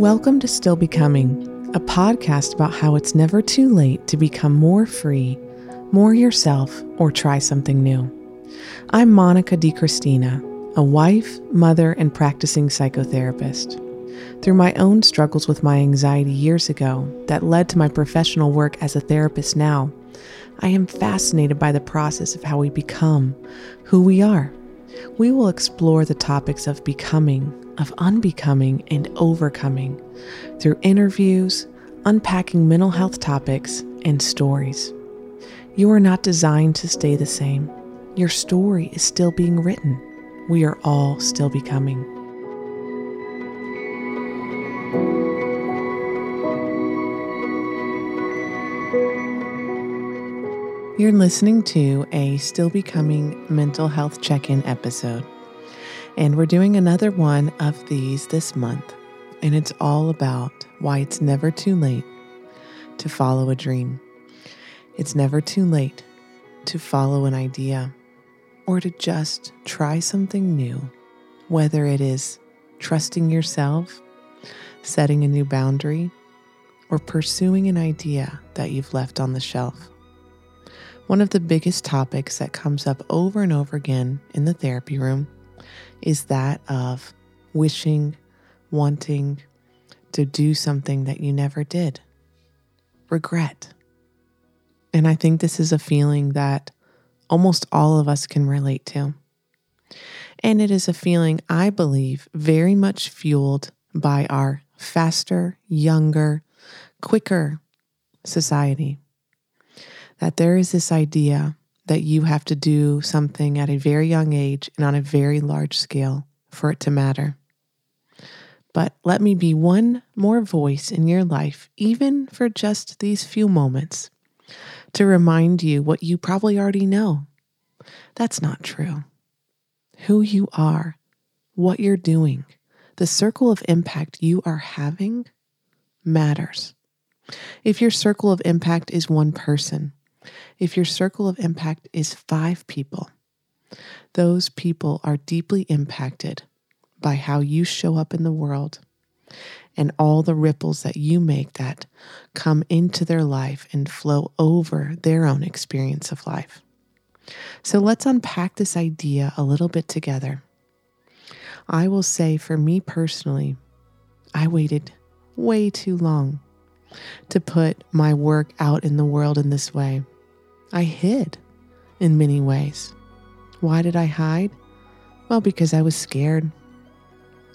Welcome to Still Becoming, a podcast about how it's never too late to become more free, more yourself, or try something new. I'm Monica DiCristina, a wife, mother, and practicing psychotherapist. Through my own struggles with my anxiety years ago that led to my professional work as a therapist now, I am fascinated by the process of how we become who we are. We will explore the topics of becoming, of unbecoming, and overcoming through interviews, unpacking mental health topics, and stories. You are not designed to stay the same. Your story is still being written. We are all still becoming. You're listening to a Still Becoming Mental Health Check In episode. And we're doing another one of these this month. And it's all about why it's never too late to follow a dream. It's never too late to follow an idea or to just try something new, whether it is trusting yourself, setting a new boundary, or pursuing an idea that you've left on the shelf. One of the biggest topics that comes up over and over again in the therapy room is that of wishing, wanting to do something that you never did. Regret. And I think this is a feeling that almost all of us can relate to. And it is a feeling, I believe, very much fueled by our faster, younger, quicker society that there is this idea that you have to do something at a very young age and on a very large scale for it to matter. But let me be one more voice in your life, even for just these few moments, to remind you what you probably already know. That's not true. Who you are, what you're doing, the circle of impact you are having matters. If your circle of impact is one person, if your circle of impact is five people, those people are deeply impacted by how you show up in the world and all the ripples that you make that come into their life and flow over their own experience of life. So let's unpack this idea a little bit together. I will say for me personally, I waited way too long to put my work out in the world in this way. I hid in many ways. Why did I hide? Well, because I was scared.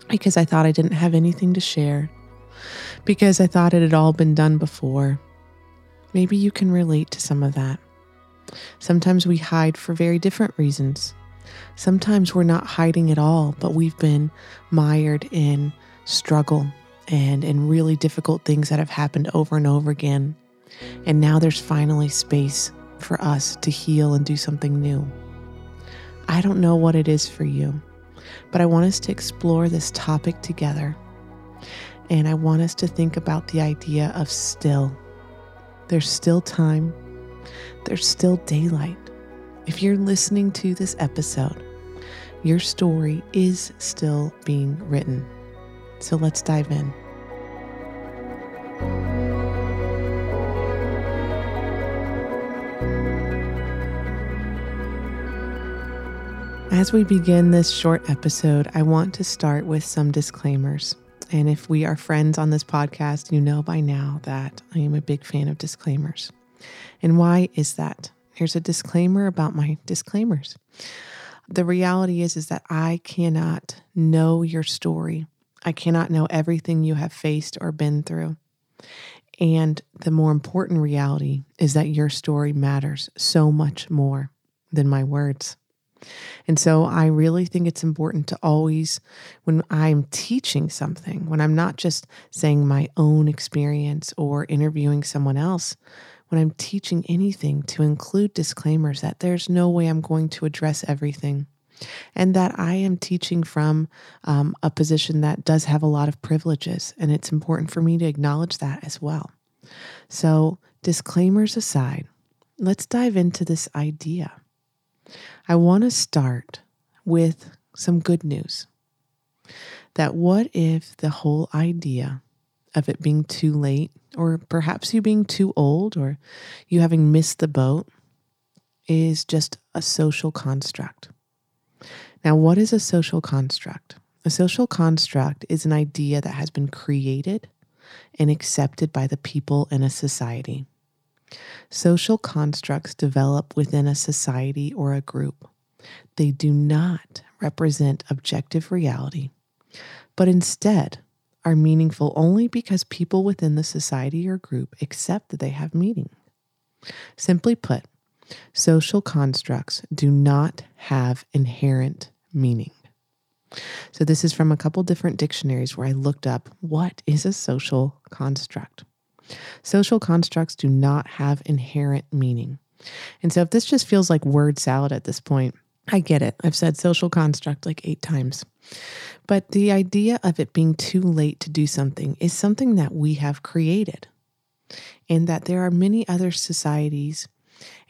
Because I thought I didn't have anything to share. Because I thought it had all been done before. Maybe you can relate to some of that. Sometimes we hide for very different reasons. Sometimes we're not hiding at all, but we've been mired in struggle and in really difficult things that have happened over and over again. And now there's finally space for us to heal and do something new. I don't know what it is for you, but I want us to explore this topic together. And I want us to think about the idea of still. There's still time, there's still daylight. If you're listening to this episode, your story is still being written. So let's dive in. As we begin this short episode, I want to start with some disclaimers. And if we are friends on this podcast, you know by now that I am a big fan of disclaimers. And why is that? Here's a disclaimer about my disclaimers. The reality is is that I cannot know your story. I cannot know everything you have faced or been through. And the more important reality is that your story matters so much more than my words. And so I really think it's important to always, when I'm teaching something, when I'm not just saying my own experience or interviewing someone else, when I'm teaching anything, to include disclaimers that there's no way I'm going to address everything. And that I am teaching from um, a position that does have a lot of privileges. And it's important for me to acknowledge that as well. So, disclaimers aside, let's dive into this idea. I want to start with some good news. That what if the whole idea of it being too late, or perhaps you being too old, or you having missed the boat, is just a social construct. Now, what is a social construct? A social construct is an idea that has been created and accepted by the people in a society. Social constructs develop within a society or a group. They do not represent objective reality, but instead are meaningful only because people within the society or group accept that they have meaning. Simply put, social constructs do not have inherent meaning. So, this is from a couple different dictionaries where I looked up what is a social construct. Social constructs do not have inherent meaning. And so, if this just feels like word salad at this point, I get it. I've said social construct like eight times. But the idea of it being too late to do something is something that we have created, and that there are many other societies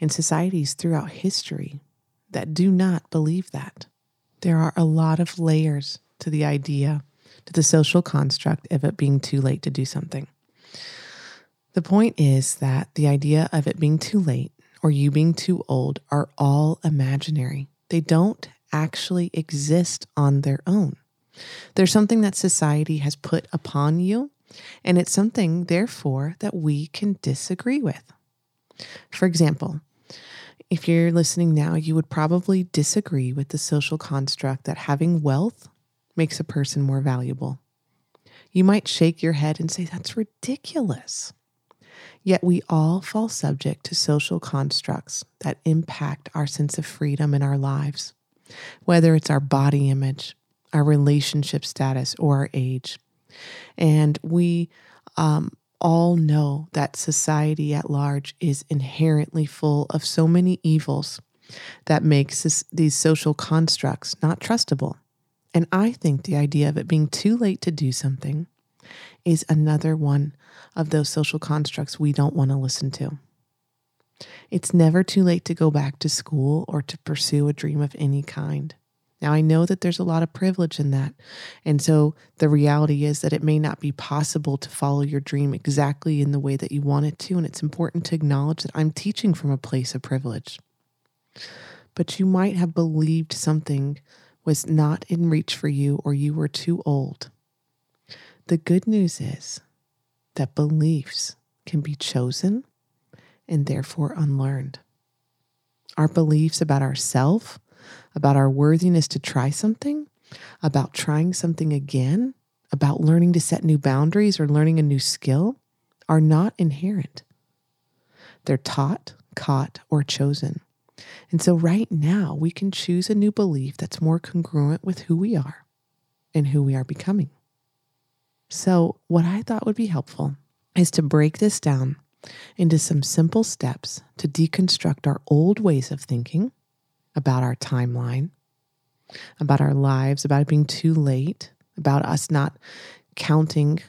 and societies throughout history that do not believe that. There are a lot of layers to the idea, to the social construct of it being too late to do something. The point is that the idea of it being too late or you being too old are all imaginary. They don't actually exist on their own. There's something that society has put upon you, and it's something, therefore, that we can disagree with. For example, if you're listening now, you would probably disagree with the social construct that having wealth makes a person more valuable. You might shake your head and say, that's ridiculous. Yet we all fall subject to social constructs that impact our sense of freedom in our lives, whether it's our body image, our relationship status, or our age. And we um, all know that society at large is inherently full of so many evils that makes this, these social constructs not trustable. And I think the idea of it being too late to do something is another one of those social constructs we don't want to listen to. It's never too late to go back to school or to pursue a dream of any kind. Now, I know that there's a lot of privilege in that. And so the reality is that it may not be possible to follow your dream exactly in the way that you want it to. And it's important to acknowledge that I'm teaching from a place of privilege. But you might have believed something was not in reach for you or you were too old. The good news is that beliefs can be chosen and therefore unlearned. Our beliefs about ourselves about our worthiness to try something, about trying something again, about learning to set new boundaries or learning a new skill are not inherent. They're taught, caught, or chosen. And so, right now, we can choose a new belief that's more congruent with who we are and who we are becoming. So, what I thought would be helpful is to break this down into some simple steps to deconstruct our old ways of thinking about our timeline, about our lives, about it being too late, about us not counting,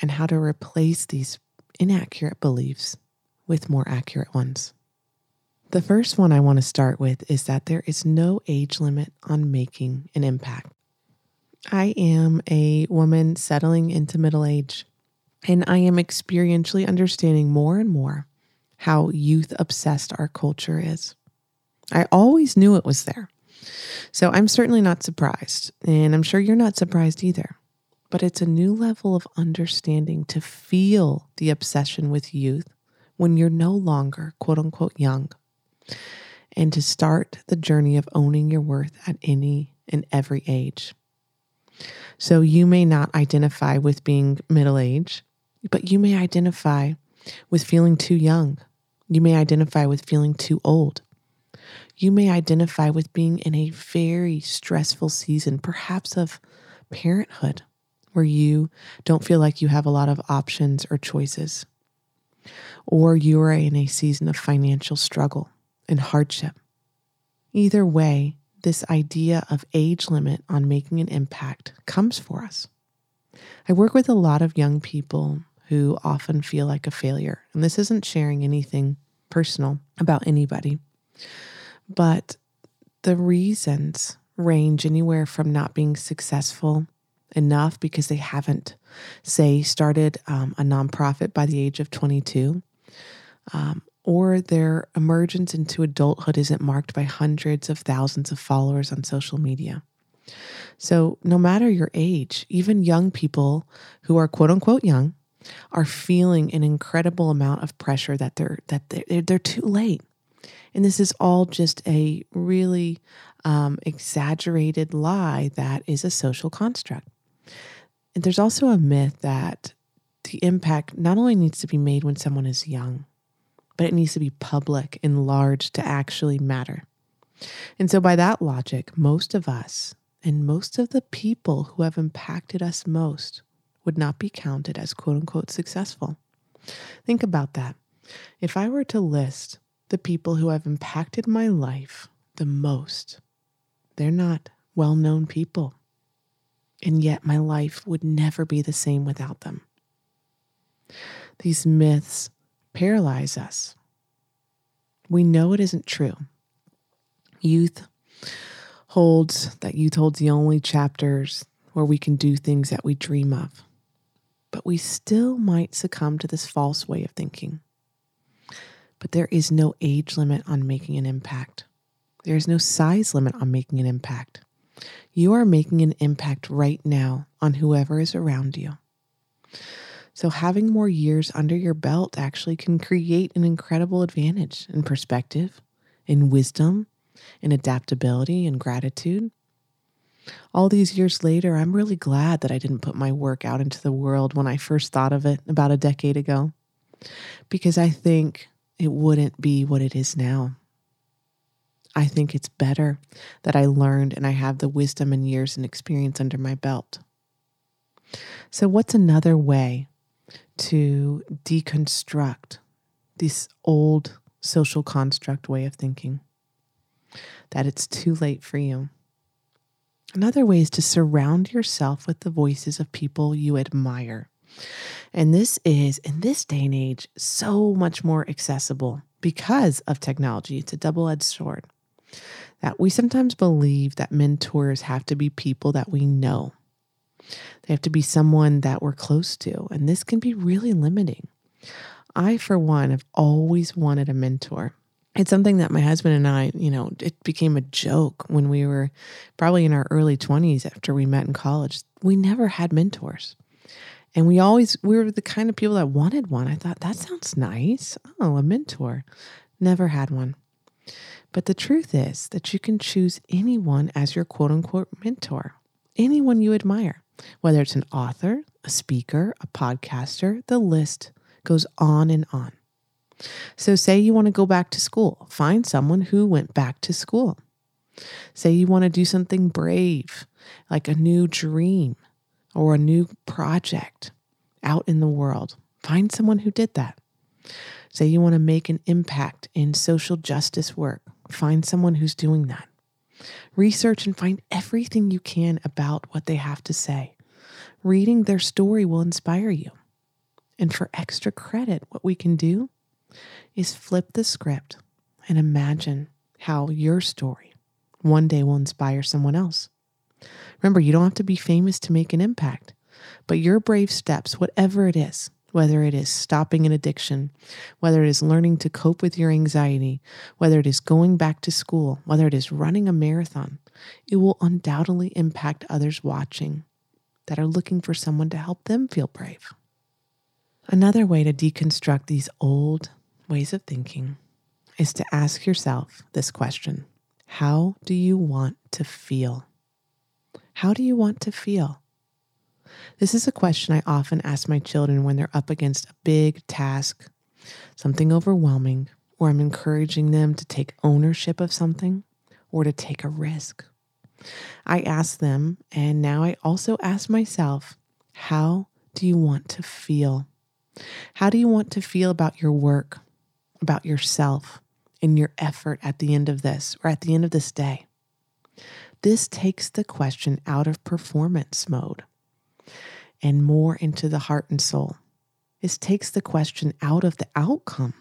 and how to replace these inaccurate beliefs with more accurate ones. The first one I want to start with is that there is no age limit on making an impact. I am a woman settling into middle age, and I am experientially understanding more and more how youth obsessed our culture is. I always knew it was there. So I'm certainly not surprised, and I'm sure you're not surprised either. But it's a new level of understanding to feel the obsession with youth when you're no longer quote unquote young, and to start the journey of owning your worth at any and every age. So you may not identify with being middle age, but you may identify with feeling too young. You may identify with feeling too old. You may identify with being in a very stressful season, perhaps of parenthood, where you don't feel like you have a lot of options or choices. Or you are in a season of financial struggle and hardship. Either way, this idea of age limit on making an impact comes for us. I work with a lot of young people who often feel like a failure. And this isn't sharing anything personal about anybody, but the reasons range anywhere from not being successful enough because they haven't, say, started um, a nonprofit by the age of 22, um, or their emergence into adulthood isn't marked by hundreds of thousands of followers on social media. So, no matter your age, even young people who are quote unquote young are feeling an incredible amount of pressure that they're that they're, they're too late. And this is all just a really um, exaggerated lie that is a social construct. And there's also a myth that the impact not only needs to be made when someone is young, but it needs to be public and large to actually matter. And so, by that logic, most of us and most of the people who have impacted us most would not be counted as quote unquote successful. Think about that. If I were to list the people who have impacted my life the most, they're not well known people. And yet my life would never be the same without them. These myths paralyze us. We know it isn't true. Youth holds that youth holds the only chapters where we can do things that we dream of. But we still might succumb to this false way of thinking. But there is no age limit on making an impact. There is no size limit on making an impact. You are making an impact right now on whoever is around you. So, having more years under your belt actually can create an incredible advantage in perspective, in wisdom, in adaptability, and gratitude. All these years later, I'm really glad that I didn't put my work out into the world when I first thought of it about a decade ago, because I think it wouldn't be what it is now. I think it's better that I learned and I have the wisdom and years and experience under my belt. So, what's another way to deconstruct this old social construct way of thinking? That it's too late for you. Another way is to surround yourself with the voices of people you admire. And this is, in this day and age, so much more accessible because of technology. It's a double edged sword that we sometimes believe that mentors have to be people that we know. They have to be someone that we're close to, and this can be really limiting. I, for one, have always wanted a mentor. It's something that my husband and I, you know, it became a joke when we were probably in our early 20s after we met in college. We never had mentors. And we always, we were the kind of people that wanted one. I thought, that sounds nice. Oh, a mentor. Never had one. But the truth is that you can choose anyone as your quote unquote mentor, anyone you admire, whether it's an author, a speaker, a podcaster, the list goes on and on. So, say you want to go back to school, find someone who went back to school. Say you want to do something brave, like a new dream or a new project out in the world, find someone who did that. Say you want to make an impact in social justice work, Find someone who's doing that. Research and find everything you can about what they have to say. Reading their story will inspire you. And for extra credit, what we can do is flip the script and imagine how your story one day will inspire someone else. Remember, you don't have to be famous to make an impact, but your brave steps, whatever it is, whether it is stopping an addiction, whether it is learning to cope with your anxiety, whether it is going back to school, whether it is running a marathon, it will undoubtedly impact others watching that are looking for someone to help them feel brave. Another way to deconstruct these old ways of thinking is to ask yourself this question How do you want to feel? How do you want to feel? This is a question I often ask my children when they're up against a big task, something overwhelming, or I'm encouraging them to take ownership of something or to take a risk. I ask them, and now I also ask myself, how do you want to feel? How do you want to feel about your work, about yourself, and your effort at the end of this or at the end of this day? This takes the question out of performance mode and more into the heart and soul. This takes the question out of the outcome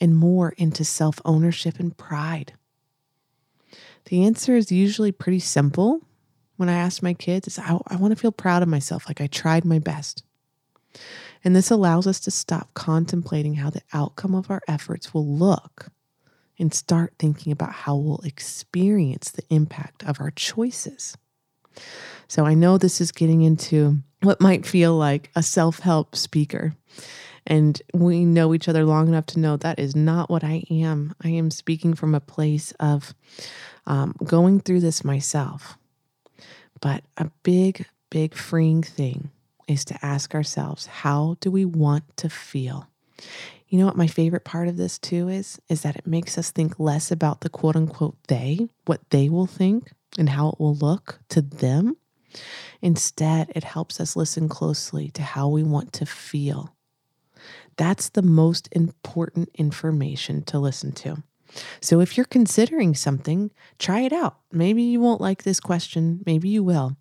and more into self ownership and pride. The answer is usually pretty simple, when I ask my kids is I, I want to feel proud of myself, like I tried my best. And this allows us to stop contemplating how the outcome of our efforts will look and start thinking about how we'll experience the impact of our choices. So I know this is getting into what might feel like a self help speaker. And we know each other long enough to know that is not what I am. I am speaking from a place of um, going through this myself. But a big, big freeing thing is to ask ourselves, how do we want to feel? You know what my favorite part of this too is? Is that it makes us think less about the quote unquote they, what they will think and how it will look to them. Instead, it helps us listen closely to how we want to feel. That's the most important information to listen to. So if you're considering something, try it out. Maybe you won't like this question, maybe you will.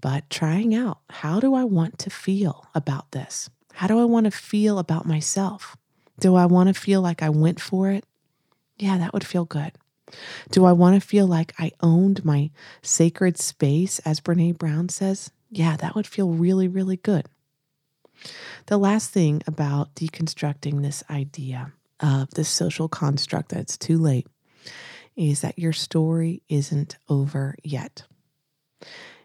But trying out, how do I want to feel about this? How do I want to feel about myself? Do I want to feel like I went for it? Yeah, that would feel good. Do I want to feel like I owned my sacred space, as Brene Brown says? Yeah, that would feel really, really good. The last thing about deconstructing this idea of this social construct that it's too late is that your story isn't over yet.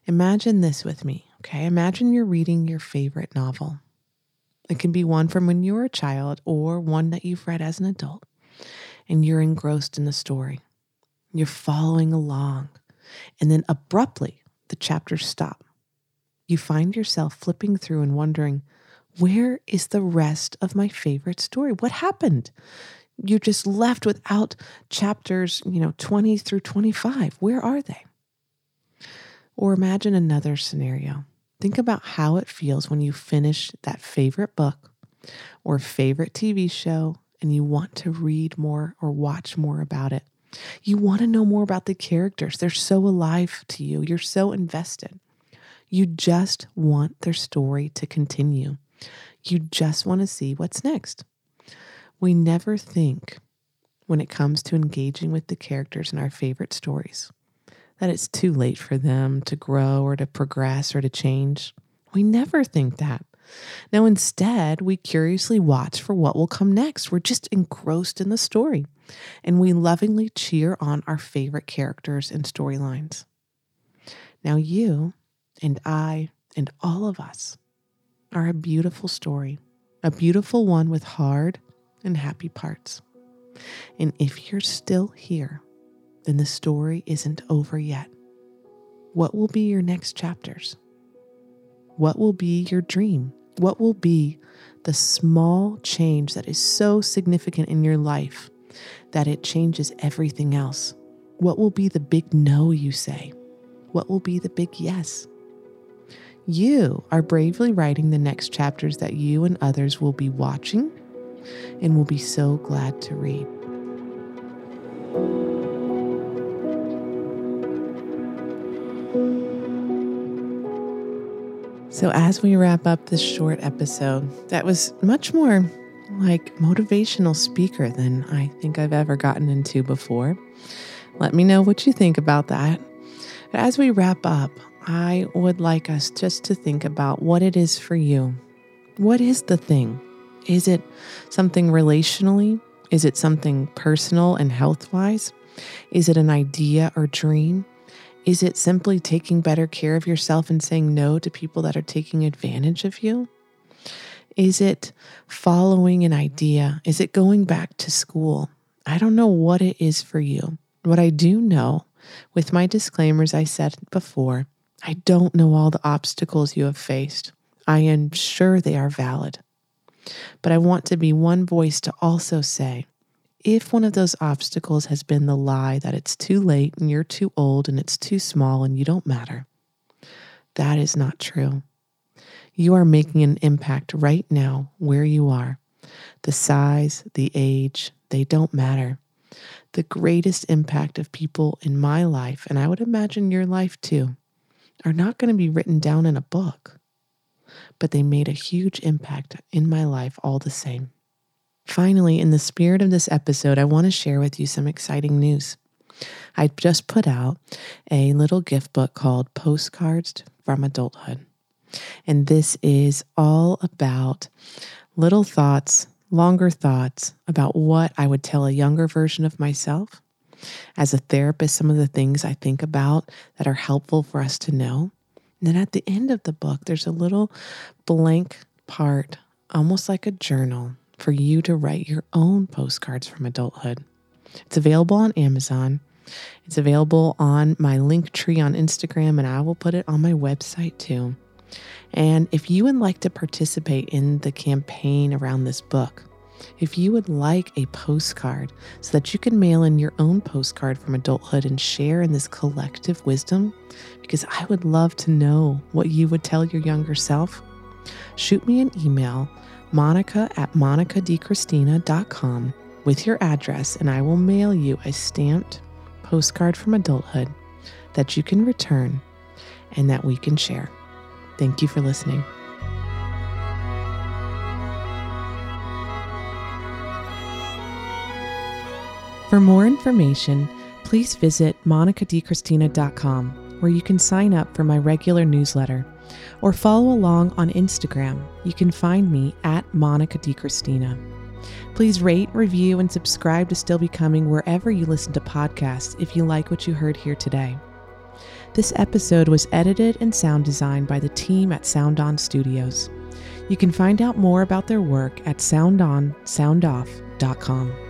Imagine this with me, okay? Imagine you're reading your favorite novel. It can be one from when you were a child or one that you've read as an adult, and you're engrossed in the story. You're following along, and then abruptly the chapters stop. You find yourself flipping through and wondering, where is the rest of my favorite story? What happened? You're just left without chapters, you know, 20 through 25. Where are they? Or imagine another scenario. Think about how it feels when you finish that favorite book or favorite TV show and you want to read more or watch more about it. You want to know more about the characters. They're so alive to you. You're so invested. You just want their story to continue. You just want to see what's next. We never think, when it comes to engaging with the characters in our favorite stories, that it's too late for them to grow or to progress or to change. We never think that. Now, instead, we curiously watch for what will come next. We're just engrossed in the story, and we lovingly cheer on our favorite characters and storylines. Now, you and I and all of us are a beautiful story, a beautiful one with hard and happy parts. And if you're still here, then the story isn't over yet. What will be your next chapters? What will be your dream? What will be the small change that is so significant in your life that it changes everything else? What will be the big no you say? What will be the big yes? You are bravely writing the next chapters that you and others will be watching and will be so glad to read. So, as we wrap up this short episode, that was much more like motivational speaker than I think I've ever gotten into before. Let me know what you think about that. But as we wrap up, I would like us just to think about what it is for you. What is the thing? Is it something relationally? Is it something personal and health wise? Is it an idea or dream? Is it simply taking better care of yourself and saying no to people that are taking advantage of you? Is it following an idea? Is it going back to school? I don't know what it is for you. What I do know, with my disclaimers I said before, I don't know all the obstacles you have faced. I am sure they are valid. But I want to be one voice to also say if one of those obstacles has been the lie that it's too late and you're too old and it's too small and you don't matter, that is not true. You are making an impact right now where you are. The size, the age, they don't matter. The greatest impact of people in my life, and I would imagine your life too, are not going to be written down in a book, but they made a huge impact in my life all the same. Finally, in the spirit of this episode, I want to share with you some exciting news. I just put out a little gift book called Postcards from Adulthood. And this is all about little thoughts, longer thoughts about what I would tell a younger version of myself. As a therapist, some of the things I think about that are helpful for us to know. And then at the end of the book, there's a little blank part, almost like a journal, for you to write your own postcards from adulthood. It's available on Amazon. It's available on my link tree on Instagram, and I will put it on my website too. And if you would like to participate in the campaign around this book, if you would like a postcard so that you can mail in your own postcard from adulthood and share in this collective wisdom, because I would love to know what you would tell your younger self, shoot me an email, monica at monicadicristina.com with your address, and I will mail you a stamped postcard from adulthood that you can return and that we can share. Thank you for listening. For more information, please visit monicadicristina.com where you can sign up for my regular newsletter or follow along on Instagram. You can find me at Monica DiCristina. Please rate, review, and subscribe to Still Becoming wherever you listen to podcasts if you like what you heard here today. This episode was edited and sound designed by the team at Sound On Studios. You can find out more about their work at soundonsoundoff.com.